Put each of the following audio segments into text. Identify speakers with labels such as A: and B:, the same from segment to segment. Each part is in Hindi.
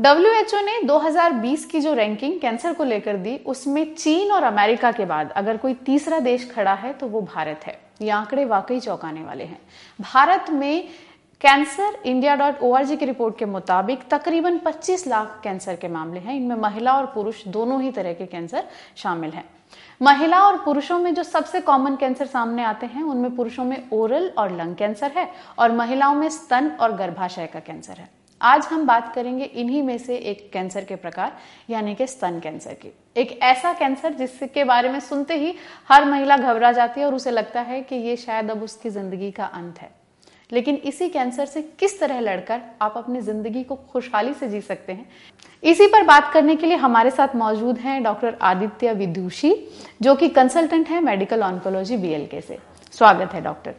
A: डब्ल्यूएचओ ने 2020 की जो रैंकिंग कैंसर को लेकर दी, उसमें चीन और अमेरिका के बाद अगर कोई तीसरा देश खड़ा है तो वो भारत है। ये आंकड़े वाकई चौंकाने वाले हैं। भारत में कैंसर इंडिया डॉट ओ की रिपोर्ट के मुताबिक तकरीबन 25 लाख कैंसर के मामले हैं। इनमें महिला और पुरुष दोनों ही तरह के कैंसर शामिल हैं। महिला और पुरुषों में जो सबसे कॉमन कैंसर सामने आते हैं, उनमें पुरुषों में ओरल और लंग कैंसर है और महिलाओं में स्तन और गर्भाशय का कैंसर है। आज हम बात करेंगे इन्हीं में से एक कैंसर के प्रकार, यानी कि स्तन कैंसर की। एक ऐसा कैंसर जिसके बारे में सुनते ही हर महिला घबरा जाती है और उसे लगता है कि ये शायद अब उसकी ज़िंदगी का अंत है। लेकिन इसी कैंसर से किस तरह लड़कर आप अपनी ज़िंदगी को खुशहाली से जी सकते हैं? इसी पर बात करने के लिए हमारे साथ मौजूद हैं डॉक्टर आदित्य विदुषी, जो कि कंसल्टेंट है मेडिकल ऑन्कोलॉजी बीएलके से। स्वागत है डॉक्टर।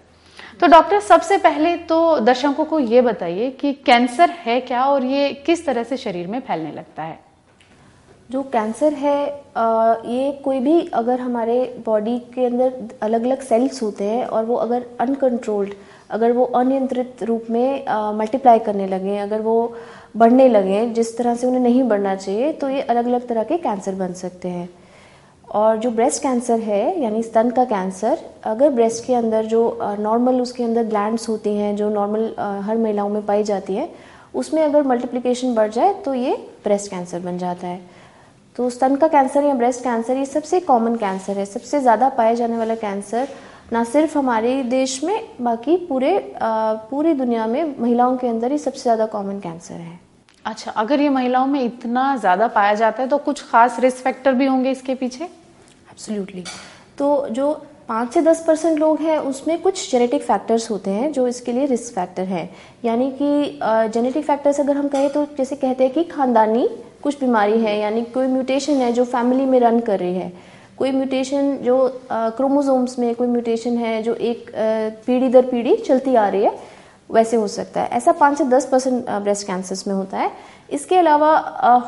A: तो डॉक्टर, सबसे पहले तो दर्शकों को ये बताइए कि कैंसर है क्या और ये किस तरह से शरीर में फैलने लगता है?
B: जो कैंसर है ये कोई भी अगर हमारे बॉडी के अंदर अलग अलग सेल्स होते हैं और वो अगर अनकंट्रोल्ड, अगर वो अनियंत्रित रूप में मल्टीप्लाई करने लगे, अगर वो बढ़ने लगे, जिस तरह से उन्हें नहीं बढ़ना चाहिए तो ये अलग अलग तरह के कैंसर बन सकते हैं। और जो ब्रेस्ट कैंसर है, यानी स्तन का कैंसर अगर ब्रेस्ट के अंदर जो नॉर्मल उसके अंदर ग्लैंड्स होती हैं, जो नॉर्मल हर महिलाओं में पाई जाती है, उसमें अगर मल्टीप्लिकेशन बढ़ जाए तो ये ब्रेस्ट कैंसर बन जाता है। तो स्तन का कैंसर या ब्रेस्ट कैंसर ये सबसे कॉमन कैंसर है, सबसे ज़्यादा पाया जाने वाला कैंसर ना सिर्फ़ हमारे देश में, बाकी पूरे पूरी दुनिया में महिलाओं के अंदर ही सबसे ज़्यादा कॉमन कैंसर है।
A: अच्छा अगर ये महिलाओं में इतना ज़्यादा पाया जाता है तो कुछ खास रिस्क फैक्टर भी होंगे इसके पीछे?
B: एब्सोल्युटली तो जो पाँच से दस परसेंट लोग हैं, उसमें कुछ जेनेटिक फैक्टर्स होते हैं जो इसके लिए रिस्क फैक्टर हैं। यानी कि जेनेटिक फैक्टर्स अगर हम कहें तो जैसे कहते हैं कि खानदानी कुछ बीमारी है, यानी कोई म्यूटेशन है जो फैमिली में रन कर रही है। कोई म्यूटेशन जो क्रोमोजोम्स में कोई म्यूटेशन है जो एक पीढ़ी दर पीढ़ी चलती आ रही है, वैसे हो सकता है। ऐसा पाँच से दस परसेंट ब्रेस्ट कैंसर्स में होता है। इसके अलावा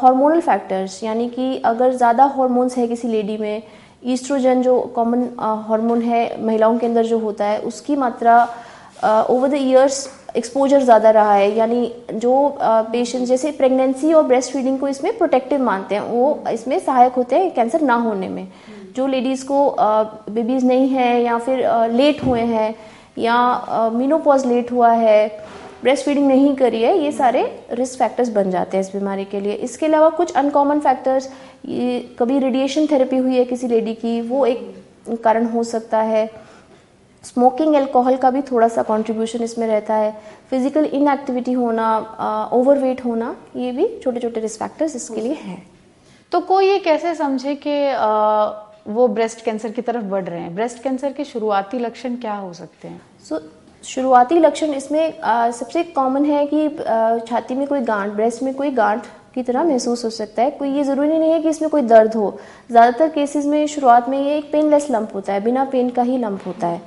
B: हार्मोनल फैक्टर्स यानी कि अगर ज़्यादा हार्मोन्स है किसी लेडी में ईस्ट्रोजन जो कॉमन हार्मोन है, महिलाओं के अंदर जो होता है, उसकी मात्रा ओवर द ईयर्स एक्सपोजर ज़्यादा रहा है। यानी जो पेशेंट जैसे प्रेगनेंसी और ब्रेस्ट फीडिंग को इसमें प्रोटेक्टिव मानते हैं, वो इसमें सहायक होते हैं कैंसर ना होने में। जो लेडीज़ को बेबीज़ नहीं है या फिर लेट हुए हैं या मीनोपॉज लेट हुआ है ब्रेस्ट फीडिंग नहीं करी है ये सारे रिस्क फैक्टर्स बन जाते हैं इस बीमारी के लिए। इसके अलावा कुछ अनकॉमन फैक्टर्स ये कभी रेडिएशन थेरेपी हुई है किसी लेडी की वो एक कारण हो सकता है। स्मोकिंग एल्कोहल का भी थोड़ा सा कंट्रीब्यूशन इसमें रहता है। फ़िज़िकल इनएक्टिविटी होना ओवरवेट होना ये भी छोटे छोटे रिस्क फैक्टर्स इसके लिए हैं।
A: तो कोई ये कैसे समझे कि वो ब्रेस्ट कैंसर की तरफ़ बढ़ रहे हैं? ब्रेस्ट कैंसर के शुरुआती लक्षण क्या हो सकते हैं?
B: सो so, शुरुआती लक्षण इसमें आ, सबसे कॉमन है कि आ, छाती में कोई गांठ ब्रेस्ट में कोई गांठ की तरह महसूस हो सकता है। कोई ये ज़रूरी नहीं है कि इसमें कोई दर्द हो। ज़्यादातर केसेस में शुरुआत में ये एक पेनलेस लंप होता है बिना पेन का ही लंप होता है।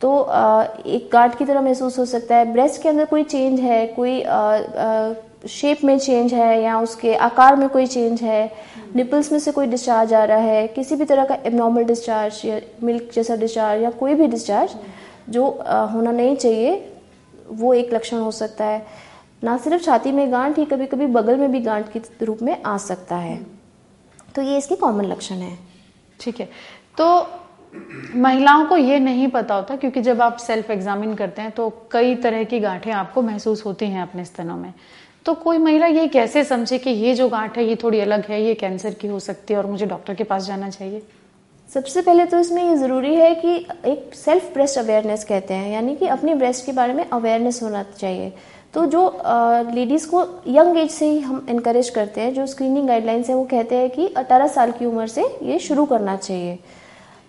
B: तो आ, एक गांठ की तरह महसूस हो सकता है। ब्रेस्ट के अंदर कोई चेंज है कोई आ, आ, शेप में चेंज है या उसके आकार में कोई चेंज है निपल्स में से कोई डिस्चार्ज आ रहा है किसी भी तरह का एबनॉर्मल डिस्चार्ज या मिल्क जैसा डिस्चार्ज या कोई भी डिस्चार्ज जो होना नहीं चाहिए, वो एक लक्षण हो सकता है। ना सिर्फ़ छाती में गांठ ही कभी कभी बगल में भी गांठ के रूप में आ सकता है। तो ये इसके कॉमन लक्षण है।
A: ठीक है। तो महिलाओं को ये नहीं पता होता, क्योंकि जब आप सेल्फ एग्जामिन करते हैं तो कई तरह की गांठें आपको महसूस होती हैं अपने स्तनों में। तो कोई महिला ये कैसे समझे कि ये जो गांठ है, ये थोड़ी अलग है, ये कैंसर की हो सकती है और मुझे डॉक्टर के पास जाना चाहिए?
B: सबसे पहले तो इसमें ये ज़रूरी है कि एक सेल्फ ब्रेस्ट अवेयरनेस कहते हैं, यानी कि अपनी ब्रेस्ट के बारे में अवेयरनेस होना चाहिए। तो जो लेडीज़ को यंग एज से ही हम इनक्रेज करते हैं, जो स्क्रीनिंग गाइडलाइंस है, वो कहते हैं कि 18 साल की उम्र से ये शुरू करना चाहिए।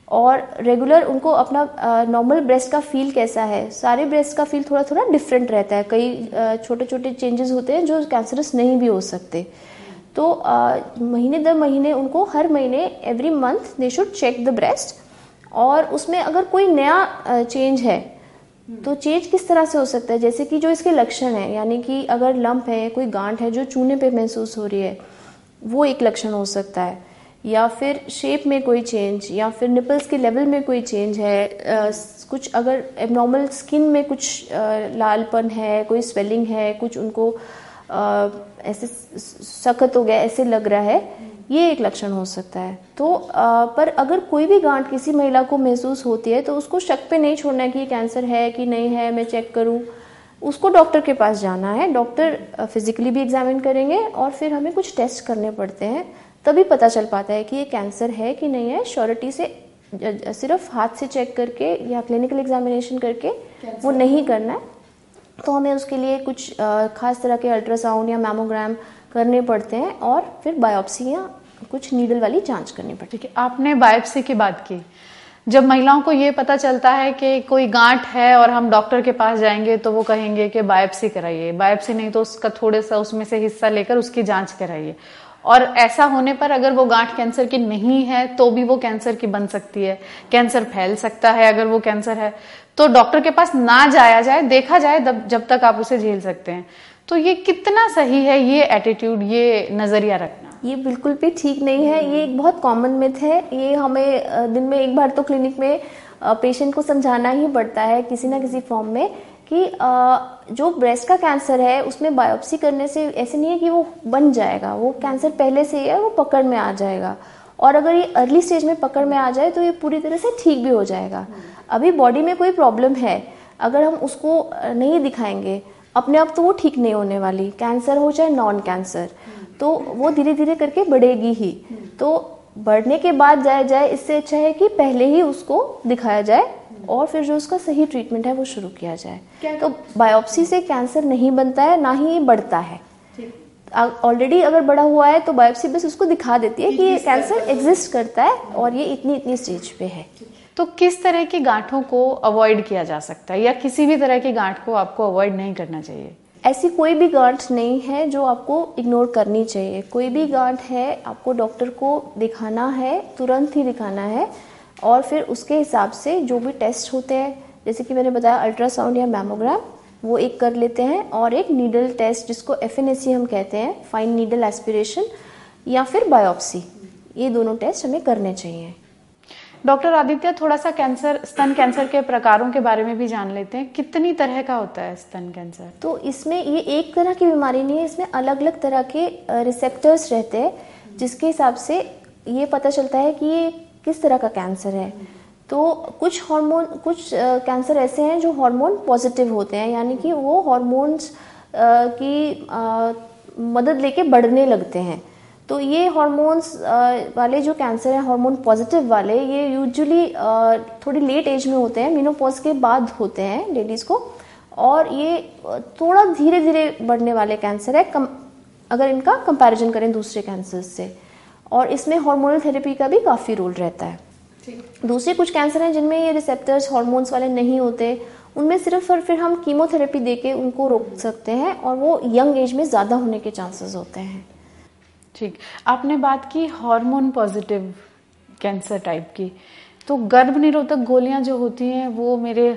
B: और रेगुलर उनको अपना नॉर्मल ब्रेस्ट का फील कैसा है, सारे ब्रेस्ट का फील थोड़ा थोड़ा डिफरेंट रहता है। कई छोटे छोटे चेंजेस होते हैं जो कैंसरस नहीं भी हो सकते। तो आ, महीने दर महीने उनको हर महीने every month they should check the breast और उसमें अगर कोई नया चेंज है तो चेंज किस तरह से हो सकता है? जैसे कि जो इसके लक्षण है यानी कि अगर लंप है कोई गांठ है जो चूने पे महसूस हो रही है वो एक लक्षण हो सकता है। या फिर शेप में कोई चेंज या फिर निपल्स के लेवल में कोई चेंज है आ, कुछ अगर एबनॉर्मल स्किन में कुछ आ, लालपन है कोई स्वेलिंग है कुछ उनको ऐसे सख्त हो गया ऐसे लग रहा है ये एक लक्षण हो सकता है। तो आ, पर अगर कोई भी गांठ किसी महिला को महसूस होती है तो उसको शक पे नहीं छोड़ना है कि कैंसर है कि नहीं है मैं चेक करूँ। उसको डॉक्टर के पास जाना है डॉक्टर फिजिकली भी एग्जामिन करेंगे और फिर हमें कुछ टेस्ट करने पड़ते हैं तभी पता चल पाता है कि ये कैंसर है कि नहीं है। श्योरिटी से सिर्फ़ हाथ से चेक करके या क्लिनिकल एग्जामिनेशन करके वो नहीं करना है। तो हमें उसके लिए कुछ खास तरह के अल्ट्रासाउंड या मैमोग्राम करने पड़ते हैं और फिर बायोप्सी या कुछ नीडल वाली जाँच करनी पड़ती
A: है, आपने बायोप्सी की बात की। जब महिलाओं को ये पता चलता है कि कोई गांठ है और हम डॉक्टर के पास जाएँगे तो वो कहेंगे कि बायोप्सी कराइए। बायोप्सी नहीं तो उसका थोड़े सा उसमें से हिस्सा लेकर उसकी जाँच कराइए। और ऐसा होने पर अगर वो गांठ कैंसर की नहीं है तो भी वो कैंसर की बन सकती है। कैंसर फैल सकता है अगर वो कैंसर है। तो डॉक्टर के पास ना जाया जाए, देखा जाए जब तक आप उसे झेल सकते हैं। तो ये कितना सही है, ये एटीट्यूड ये नज़रिया रखना?
B: ये बिल्कुल भी ठीक नहीं है। ये एक बहुत कॉमन मिथ है। ये हमें दिन में एक बार तो क्लिनिक में पेशेंट को समझाना ही पड़ता है किसी ना किसी फॉर्म में कि जो ब्रेस्ट का कैंसर है, उसमें बायोप्सी करने से ऐसे नहीं है कि वो बन जाएगा। वो कैंसर पहले से ही है, वो पकड़ में आ जाएगा। और अगर ये अर्ली स्टेज में पकड़ में आ जाए तो ये पूरी तरह से ठीक भी हो जाएगा। अभी बॉडी में कोई प्रॉब्लम है, अगर हम उसको नहीं दिखाएँगे, अपने आप तो वो ठीक नहीं होने वाली। कैंसर हो चाहे नॉन कैंसर तो वो धीरे धीरे करके बढ़ेगी ही। तो बढ़ने के बाद जाया जाए, इससे अच्छा है कि पहले ही उसको दिखाया जाए। और फिर जो उसका सही ट्रीटमेंट है वो शुरू किया जाए। तो बायोप्सी से कैंसर नहीं बनता है ना ही बढ़ता है। ऑलरेडी अगर बड़ा हुआ है तो बायोप्सी बस उसको दिखा देती है कि ये कैंसर एग्जिस्ट करता है और ये इतनी इतनी स्टेज पे है।
A: तो किस तरह की गांठों को अवॉइड किया जा सकता है या किसी भी तरह की गांठ को आपको अवॉइड नहीं करना चाहिए?
B: ऐसी कोई भी गांठ नहीं है जो आपको इग्नोर करनी चाहिए। कोई भी गांठ है आपको डॉक्टर को दिखाना है तुरंत ही दिखाना है और फिर उसके हिसाब से जो भी टेस्ट होते हैं जैसे कि मैंने बताया अल्ट्रासाउंड या मैमोग्राम वो एक कर लेते हैं और एक नीडल टेस्ट जिसको एफ़ हम कहते हैं फाइन नीडल एस्पिरेशन या फिर बायोप्सी ये दोनों टेस्ट हमें करने चाहिए।
A: डॉक्टर आदित्य थोड़ा सा कैंसर स्तन कैंसर के प्रकारों के बारे में भी जान लेते हैं। कितनी तरह का होता है स्तन कैंसर
B: तो इसमें ये एक तरह की बीमारी नहीं है इसमें अलग अलग तरह के रिसेप्टर्स रहते हैं जिसके हिसाब से ये पता चलता है कि ये किस तरह का कैंसर है? तो कुछ हार्मोन कुछ कैंसर ऐसे हैं जो हार्मोन पॉजिटिव होते हैं, यानी कि वो हार्मोन्स की मदद लेके बढ़ने लगते हैं। तो ये हार्मोन्स वाले जो कैंसर हैं हार्मोन पॉजिटिव वाले, ये यूजुअली थोड़ी लेट एज में होते हैं मीनोपॉज के बाद होते हैं लेडीज़ को, और ये थोड़ा धीरे धीरे बढ़ने वाले कैंसर है, कम, अगर इनका कंपैरिजन करें दूसरे कैंसर से। और इसमें हार्मोनल थेरेपी का भी काफ़ी रोल रहता है। दूसरे कुछ कैंसर हैं जिनमें ये रिसेप्टर्स हॉर्मोन्स वाले नहीं होते। उनमें सिर्फ़ और फिर हम कीमोथेरेपी देके उनको रोक सकते हैं और वो यंग एज में ज़्यादा होने के चांसेस होते हैं।
A: ठीक। आपने बात की हार्मोन पॉजिटिव कैंसर टाइप की। तो गर्भ निरोधक गोलियाँ जो होती हैं वो मेरे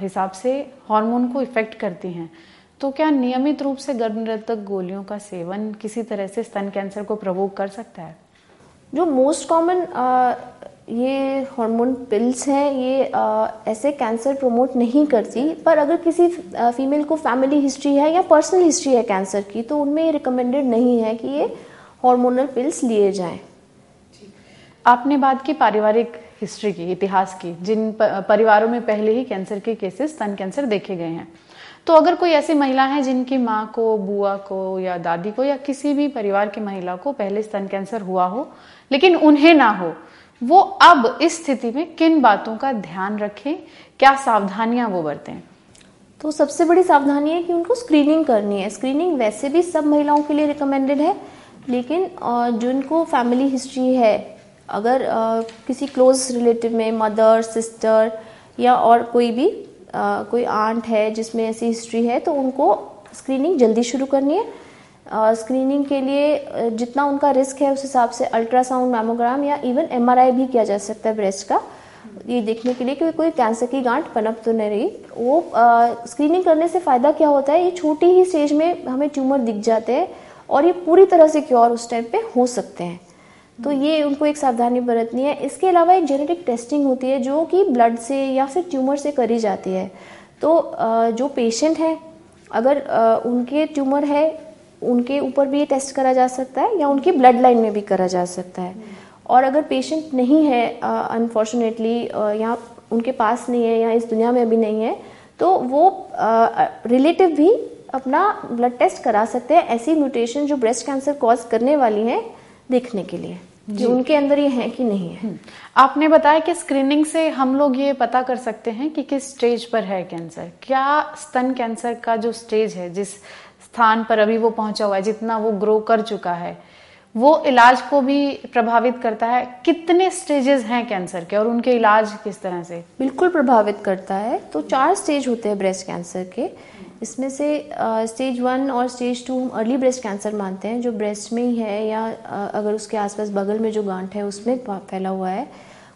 A: हिसाब से हार्मोन को इफ़ेक्ट करती हैं। तो क्या नियमित रूप से गर्भ निरोधक गोलियों का सेवन किसी तरह से स्तन कैंसर को प्रवोक कर सकता है?
B: जो मोस्ट कॉमन ये हार्मोन पिल्स हैं ये आ, ऐसे कैंसर प्रमोट नहीं करती पर अगर किसी फीमेल को फैमिली हिस्ट्री है या पर्सनल हिस्ट्री है कैंसर की तो उनमें ये रिकमेंडेड नहीं है कि ये हार्मोनल पिल्स लिए जाएँ।
A: आपने बात की पारिवारिक हिस्ट्री की इतिहास की जिन परिवारों में पहले ही कैंसर के केसेस स्तन कैंसर देखे गए हैं। तो अगर कोई ऐसी महिला है जिनकी माँ को, बुआ को या दादी को या किसी भी परिवार की महिला को पहले स्तन कैंसर हुआ हो, लेकिन उन्हें ना हो, वो अब इस स्थिति में किन बातों का ध्यान रखें, क्या सावधानियाँ वो बरतें?
B: तो सबसे बड़ी सावधानी है कि उनको स्क्रीनिंग करनी है। स्क्रीनिंग वैसे भी सब महिलाओं के लिए रिकमेंडेड है, लेकिन जिनको फैमिली हिस्ट्री है, अगर किसी क्लोज रिलेटिव में मदर सिस्टर या और कोई भी कोई आंट है जिसमें ऐसी हिस्ट्री है तो उनको स्क्रीनिंग जल्दी शुरू करनी है। स्क्रीनिंग के लिए जितना उनका रिस्क है, उस हिसाब से अल्ट्रासाउंड मैमोग्राम या इवन एमआरआई भी किया जा सकता है ब्रेस्ट का। ये देखने के लिए कि कोई कैंसर की गांठ पनप तो नहीं रही। वो स्क्रीनिंग करने से फ़ायदा क्या होता है? ये छोटी ही स्टेज में हमें ट्यूमर दिख जाते हैं और ये पूरी तरह से क्योर उस टाइम पे हो सकते हैं। तो ये उनको एक सावधानी बरतनी है। इसके अलावा एक जेनेटिक टेस्टिंग होती है जो कि ब्लड से या फिर ट्यूमर से करी जाती है। तो जो पेशेंट है, अगर उनके ट्यूमर है, उनके ऊपर भी ये टेस्ट करा जा सकता है या उनकी ब्लड लाइन में भी करा जा सकता है। और अगर पेशेंट नहीं है अनफॉर्चुनेटली या उनके पास नहीं है या इस दुनिया में अभी नहीं है तो वो रिलेटिव भी अपना ब्लड टेस्ट करा सकते हैं। ऐसी म्यूटेशन जो ब्रेस्ट कैंसर कॉज करने वाली है देखने के लिए जो। उनके अंदर ये है कि नहीं है। हम्म।
A: आपने बताया कि स्क्रीनिंग से हम लोग ये पता कर सकते हैं कि किस स्टेज पर है कैंसर क्या स्तन कैंसर का जो स्टेज है जिस स्थान पर अभी वो पहुँचा हुआ है जितना वो ग्रो कर चुका है वो इलाज को भी प्रभावित करता है? कितने स्टेजेस हैं कैंसर के और उनके इलाज किस तरह से?
B: बिल्कुल प्रभावित करता है। तो चार स्टेज होते हैं ब्रेस्ट कैंसर के। इसमें से स्टेज वन और स्टेज टू हम अर्ली ब्रेस्ट कैंसर मानते हैं, जो ब्रेस्ट में ही है या अगर उसके आसपास बगल में जो गांठ है उसमें फैला हुआ है।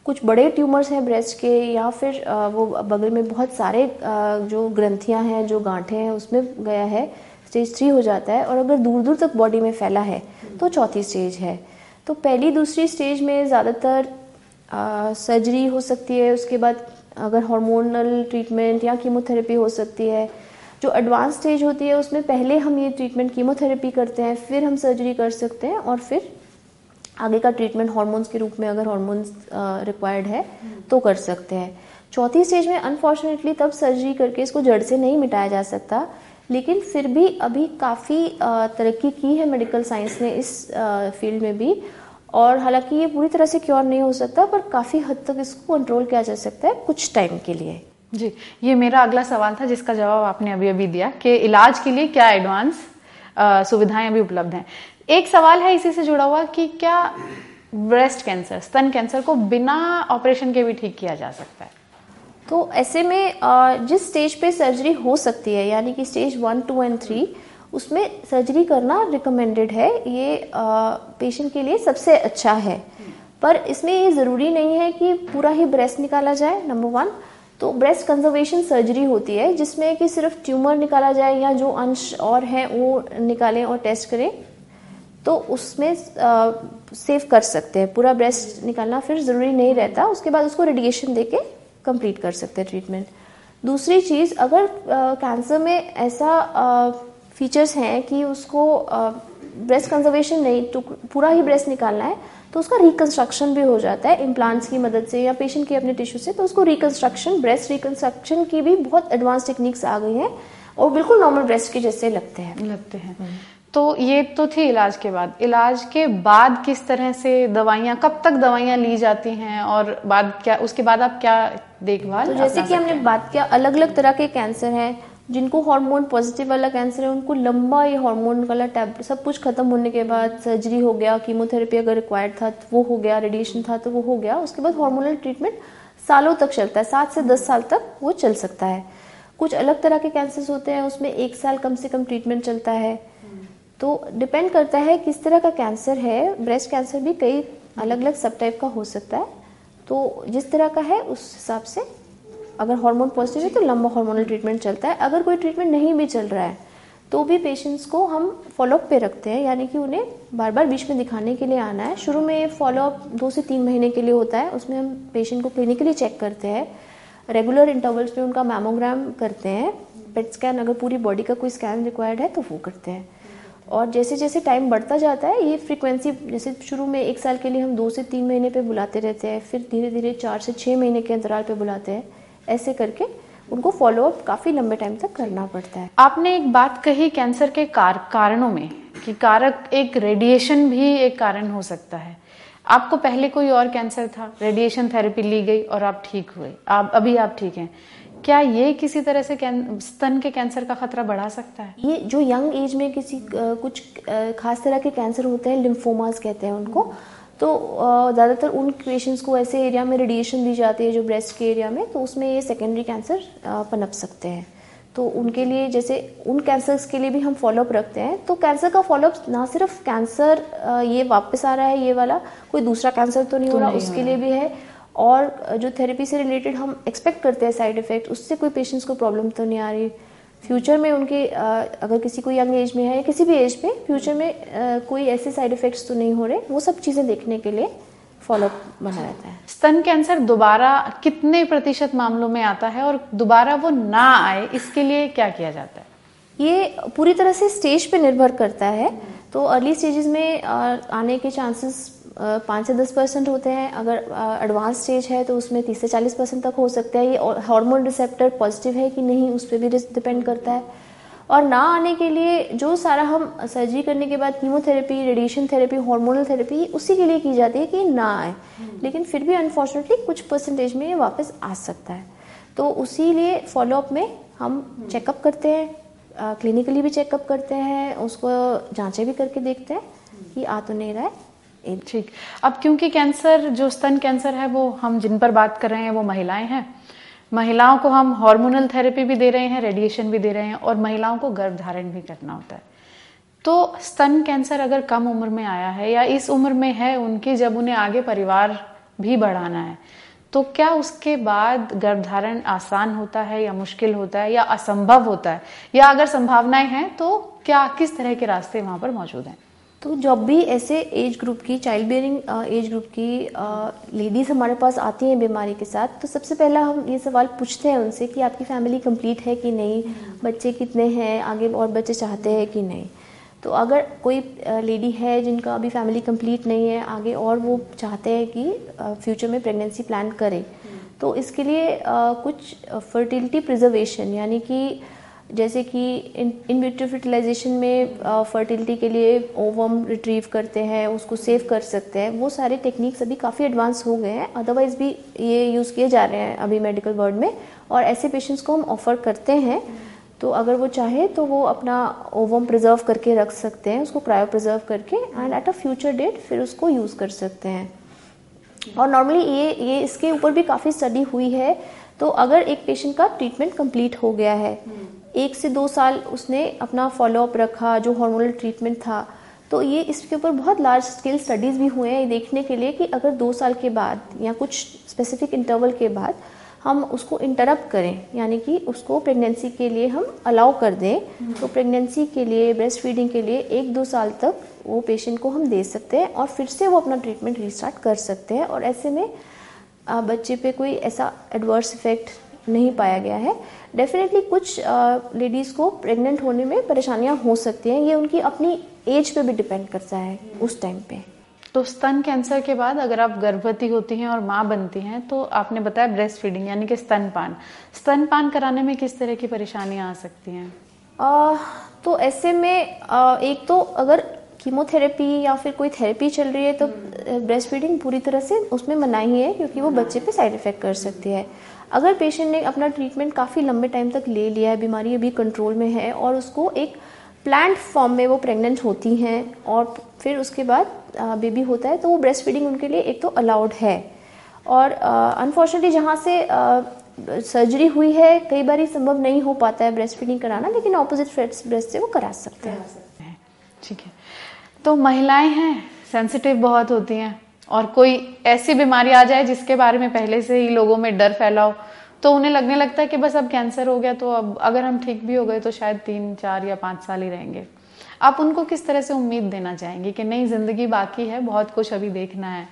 B: कुछ बड़े ट्यूमर्स हैं ब्रेस्ट के या फिर वो बगल में बहुत सारे जो ग्रंथियाँ हैं, जो गांठें हैं, उसमें गया है स्टेज थ्री हो जाता है। और अगर दूर दूर तक बॉडी में फैला है तो चौथी स्टेज है। तो पहली, दूसरी स्टेज में ज़्यादातर सर्जरी हो सकती है, उसके बाद अगर हार्मोनल ट्रीटमेंट या कीमोथेरेपी हो सकती है जो एडवांस स्टेज होती है, उसमें पहले हम ये ट्रीटमेंट कीमोथेरेपी करते हैं, फिर हम सर्जरी कर सकते हैं और फिर आगे का ट्रीटमेंट हॉर्मोन्स के रूप में अगर हॉर्मोन्स रिक्वायर्ड है तो कर सकते हैं। चौथी स्टेज में अनफॉर्चुनेटली तब सर्जरी करके इसको जड़ से नहीं मिटाया जा सकता, लेकिन फिर भी अभी काफ़ी तरक्की की है मेडिकल साइंस ने इस फ़ील्ड में भी और हालाँकि ये पूरी तरह से क्योर नहीं हो सकता, पर काफ़ी हद तक इसको कंट्रोल किया जा सकता है कुछ टाइम के लिए।
A: जी, ये मेरा अगला सवाल था जिसका जवाब आपने अभी अभी दिया कि इलाज के लिए क्या एडवांस सुविधाएँ अभी उपलब्ध हैं। एक सवाल है इसी से जुड़ा हुआ कि क्या ब्रेस्ट कैंसर स्तन कैंसर को बिना ऑपरेशन के भी ठीक किया जा सकता है?
B: तो ऐसे में जिस स्टेज पे सर्जरी हो सकती है, यानी कि stage one two and three उसमें सर्जरी करना रिकमेंडेड है। ये पेशेंट के लिए सबसे अच्छा है। पर इसमें ये ज़रूरी नहीं है कि पूरा ही ब्रेस्ट निकाला जाए नंबर वन तो ब्रेस्ट कंजर्वेशन सर्जरी होती है, जिसमें कि सिर्फ़ ट्यूमर निकाला जाए या जो अंश और हैं, वो निकालें और टेस्ट करें तो उसमें सेव कर सकते हैं। पूरा ब्रेस्ट निकालना फिर ज़रूरी नहीं रहता। उसके बाद उसको रेडिएशन दे के कंप्लीट कर सकते हैं ट्रीटमेंट दूसरी चीज़, अगर कैंसर में ऐसा फीचर्स हैं कि उसको ब्रेस्ट कंजर्वेशन नहीं तो पूरा ही ब्रेस्ट निकालना है तो उसका रिकंस्ट्रक्शन भी हो जाता है इम्प्लांट्स की मदद से या पेशेंट के अपने टिश्यू से तो उसको रिकंस्ट्रक्शन ब्रेस्ट रिकंस्ट्रक्शन की भी बहुत एडवांस टेक्निक्स आ गई हैं और बिल्कुल नॉर्मल ब्रेस्ट के जैसे लगते हैं।
A: लगते हैं। हम्म। तो ये तो थी इलाज के बाद। इलाज के बाद किस तरह से दवाइयाँ कब तक दवाइयाँ ली जाती हैं और बाद क्या उसके बाद आप क्या देखभाल
B: तो जैसे कि हमने बात किया अलग अलग तरह के कैंसर हैं जिनको हार्मोन पॉजिटिव वाला कैंसर है, उनको लंबा ये हार्मोन वाला टैब सब कुछ खत्म होने के बाद सर्जरी हो गया कीमोथेरेपी अगर रिक्वायर्ड था तो वो हो गया रेडिएशन था तो वो हो गया। उसके बाद हार्मोनल ट्रीटमेंट सालों तक चलता है, सात से दस साल तक वो चल सकता है। कुछ अलग तरह के कैंसर होते हैं, उसमें एक साल कम से कम ट्रीटमेंट चलता है। तो डिपेंड करता है किस तरह का कैंसर है। ब्रेस्ट कैंसर भी कई अलग अलग सब टाइप का हो सकता है। तो जिस तरह का है, उस हिसाब से अगर हार्मोन पॉजिटिव है तो लंबा हार्मोनल ट्रीटमेंट चलता है। अगर कोई ट्रीटमेंट नहीं भी चल रहा है तो भी पेशेंट्स को हम फॉलोअप पे रखते हैं, यानी कि उन्हें बार बार बीच में दिखाने के लिए आना है। शुरू में ये फॉलोअप दो से तीन महीने के लिए होता है, उसमें हम पेशेंट को क्लिनिकली चेक करते हैं। रेगुलर इंटरवल्स में उनका मैमोग्राम करते हैं। पेट स्कैन अगर पूरी बॉडी का कोई स्कैन रिक्वायर्ड है तो वो करते हैं। और जैसे जैसे टाइम बढ़ता जाता है, ये फ्रीक्वेंसी जैसे शुरू में एक साल के लिए हम दो से तीन महीने पे बुलाते रहते हैं, फिर धीरे धीरे चार से छः महीने के अंतराल पे बुलाते हैं। ऐसे करके उनको फॉलोअप काफ़ी लंबे टाइम तक करना पड़ता है।
A: आपने एक बात कही कैंसर के कार, कारणों में कि कारक एक रेडिएशन भी एक कारण हो सकता है। आपको पहले कोई और कैंसर था रेडिएशन थेरेपी ली गई और आप ठीक हुए। आप अभी आप ठीक हैं। क्या ये किसी तरह से स्तन के कैंसर का खतरा बढ़ा सकता है?
B: ये जो यंग एज में किसी कुछ खास तरह के कैंसर होते हैं लिम्फोमास कहते हैं उनको तो ज़्यादातर उन पेशेंट्स को ऐसे एरिया में रेडिएशन दी जाती है जो ब्रेस्ट के एरिया में तो उसमें ये सेकेंडरी कैंसर पनप सकते हैं। तो उनके लिए जैसे उन कैंसर्स के लिए भी हम फॉलोअप रखते हैं। तो कैंसर का फॉलोअप ना सिर्फ़ कैंसर ये वापस आ रहा है ये वाला कोई दूसरा कैंसर तो नहीं तो हो रहा। उसके लिए भी है। और जो थेरेपी से रिलेटेड हम एक्सपेक्ट करते हैं साइड इफ़ेक्ट उससे कोई पेशेंट्स को प्रॉब्लम तो नहीं आ रही। फ्यूचर में उनके अगर किसी को यंग एज में है या किसी भी एज में फ्यूचर में कोई ऐसे साइड इफेक्ट्स तो नहीं हो रहे वो सब चीज़ें देखने के लिए फॉलोअप बना रहता है।
A: स्तन कैंसर दोबारा कितने प्रतिशत मामलों में आता है और दोबारा वो ना आए इसके लिए क्या किया जाता है?
B: ये पूरी तरह से स्टेज पे निर्भर करता है। तो अर्ली स्टेजेस में आने के चांसेस पाँच से दस परसेंट होते हैं। अगर एडवांस स्टेज है तो उसमें तीस से चालीस परसेंट तक हो सकता है। ये हार्मोन रिसेप्टर पॉजिटिव है कि नहीं उस पर भी डिपेंड करता है। और ना आने के लिए जो सारा हम सर्जरी करने के बाद chemotherapy radiation therapy hormonal therapy उसी के लिए की जाती है कि ना आए। लेकिन फिर भी अनफॉर्चुनेटली कुछ परसेंटेज में ये वापस आ सकता है। तो उसी लिए फॉलोअप में हम चेकअप करते हैं। क्लिनिकली भी चेकअप करते हैं। उसको जांचें भी करके देखते हैं कि आ तो नहीं रहा है।
A: ठीक। अब क्योंकि कैंसर, जो स्तन कैंसर है, वो हम जिन पर बात कर रहे हैं, वो महिलाएँ हैं। महिलाओं को हम हार्मोनल थेरेपी भी दे रहे हैं रेडिएशन भी दे रहे हैं, और महिलाओं को गर्भ धारण भी करना होता है। तो स्तन कैंसर अगर कम उम्र में आया है, या इस उम्र में है उनकी, जब उन्हें आगे परिवार भी बढ़ाना है तो क्या उसके बाद गर्भधारण आसान होता है, या मुश्किल होता है, या असंभव होता है? या अगर संभावनाएँ हैं तो क्या, किस तरह के रास्ते वहाँ पर मौजूद हैं?
B: तो जब भी ऐसे एज ग्रुप की चाइल्ड बेयरिंग एज ग्रुप की लेडीज़ हमारे पास आती हैं बीमारी के साथ तो सबसे पहला हम ये सवाल पूछते हैं उनसे कि आपकी फैमिली कंप्लीट है कि नहीं? बच्चे कितने हैं? आगे और बच्चे चाहते हैं कि नहीं? तो अगर कोई लेडी है जिनका अभी फैमिली कंप्लीट नहीं है आगे और वो चाहते हैं कि फ्यूचर में प्रेगनेंसी प्लान करें तो इसके लिए कुछ फर्टिलिटी प्रिजर्वेशन यानी कि जैसे कि इन इन विट्रो फर्टिलाइजेशन में फर्टिलिटी के लिए ओवम रिट्रीव करते हैं, उसको सेव कर सकते हैं, वो सारे टेक्निक्स अभी काफ़ी एडवांस हो गए हैं अदरवाइज़ भी ये यूज़ किए जा रहे हैं अभी मेडिकल वर्ल्ड में, और ऐसे पेशेंट्स को हम ऑफ़र करते हैं तो अगर वो चाहे तो वो अपना ओवम प्रिजर्व करके रख सकते हैं, उसको क्रायो प्रिजर्व करके and at a future date फिर उसको यूज़ कर सकते हैं। और नॉर्मली ये ये इसके ऊपर भी काफ़ी स्टडी हुई है तो अगर एक पेशेंट का ट्रीटमेंट कंप्लीट हो गया है एक से दो साल उसने अपना फॉलोअप रखा, जो हार्मोनल ट्रीटमेंट था। तो ये इसके ऊपर बहुत लार्ज स्केल स्टडीज़ भी हुए हैं, ये देखने के लिए कि अगर दो साल के बाद या कुछ स्पेसिफिक इंटरवल के बाद हम उसको इंटरप्ट करें, यानी कि उसको प्रेगनेंसी के लिए हम अलाउ कर दें तो प्रेगनेंसी के लिए ब्रेस्ट फीडिंग के लिए एक दो साल तक वो पेशेंट को हम दे सकते हैं और फिर से वो अपना ट्रीटमेंट रिस्टार्ट कर सकते हैं। और ऐसे में बच्चे पे कोई ऐसा एडवर्स इफ़ेक्ट नहीं पाया गया है। डेफिनेटली कुछ लेडीज़ को प्रेग्नेंट होने में परेशानियाँ हो सकती हैं। ये उनकी अपनी एज पे भी डिपेंड करता है उस टाइम पे।
A: तो स्तन कैंसर के बाद अगर आप गर्भवती होती हैं और माँ बनती हैं तो आपने बताया ब्रेस्ट फीडिंग यानी कि स्तनपान। स्तनपान कराने में किस तरह की परेशानियाँ आ सकती हैं?
B: आ, तो ऐसे में आ, एक तो अगर कीमोथेरेपी या फिर कोई थेरेपी चल रही है तो ब्रेस्ट फीडिंग पूरी तरह से उसमें मनाही है क्योंकि वो बच्चे पे साइड इफ़ेक्ट कर सकती है। अगर पेशेंट ने अपना ट्रीटमेंट काफ़ी लंबे टाइम तक ले लिया है, बीमारी अभी कंट्रोल में है और उसको एक प्लांट फॉर्म में वो प्रेग्नेंट होती हैं और फिर उसके बाद बेबी होता है तो वो ब्रेस्ट फीडिंग उनके लिए एक तो अलाउड है। और अनफॉर्चुनेटली जहाँ से सर्जरी हुई है, कई बार संभव नहीं हो पाता है ब्रेस्ट फीडिंग कराना, लेकिन ऑपोजिट ब्रेस्ट से वो करा सकते हैं।
A: ठीक है। तो महिलाएँ हैं सेंसिटिव बहुत होती हैं। और कोई ऐसी बीमारी आ जाए जिसके बारे में पहले से ही लोगों में डर फैला हो तो उन्हें लगने लगता है कि बस अब कैंसर हो गया तो अब अगर हम ठीक भी हो गए तो शायद तीन चार या पाँच साल ही रहेंगे। आप उनको किस तरह से उम्मीद देना चाहेंगे कि नहीं ज़िंदगी बाकी है बहुत कुछ अभी देखना है?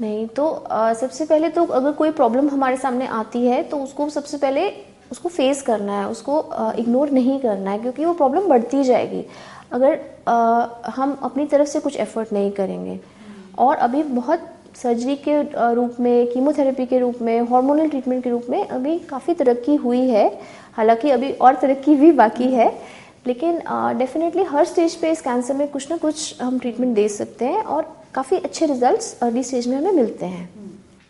B: नहीं तो आ, सबसे पहले तो अगर कोई प्रॉब्लम हमारे सामने आती है तो उसको सबसे पहले उसको फेस करना है उसको इग्नोर नहीं करना है क्योंकि वो प्रॉब्लम बढ़ती जाएगी। अगर आ, हम अपनी तरफ़ से कुछ एफर्ट नहीं करेंगे और अभी बहुत सर्जरी के रूप में कीमोथेरेपी के रूप में हार्मोनल ट्रीटमेंट के रूप में अभी काफ़ी तरक्की हुई है। हालाँकि अभी और तरक्की भी बाकी है। लेकिन डेफिनेटली हर स्टेज पे इस कैंसर में कुछ ना कुछ हम ट्रीटमेंट दे सकते हैं और काफ़ी अच्छे रिजल्ट्स अर्ली स्टेज में हमें मिलते हैं।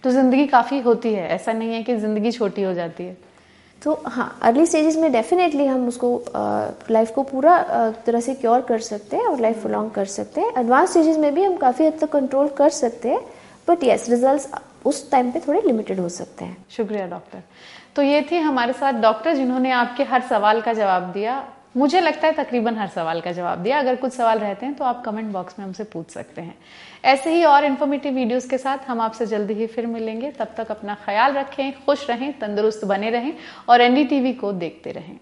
A: तो ज़िंदगी काफ़ी होती है। ऐसा नहीं है कि ज़िंदगी छोटी हो जाती है।
B: तो हाँ अर्ली स्टेजेस में डेफिनेटली हम उसको लाइफ को पूरा तरह से क्योर कर सकते हैं और लाइफ प्रोलॉन्ग कर सकते हैं। एडवांस स्टेजेस में भी हम काफ़ी हद तक कंट्रोल कर सकते हैं बट यस रिज़ल्ट उस टाइम पे थोड़े लिमिटेड हो सकते हैं।
A: शुक्रिया डॉक्टर तो ये थी हमारे साथ डॉक्टर जिन्होंने आपके हर सवाल का जवाब दिया। मुझे लगता है तकरीबन हर सवाल का जवाब दिया। अगर कुछ सवाल रहते हैं तो आप कमेंट बॉक्स में हमसे पूछ सकते हैं। ऐसे ही और इन्फॉर्मेटिव वीडियोस के साथ हम आपसे जल्दी ही फिर मिलेंगे। तब तक अपना ख्याल रखें, खुश रहें, तंदुरुस्त बने रहें और एनडीटीवी को देखते रहें।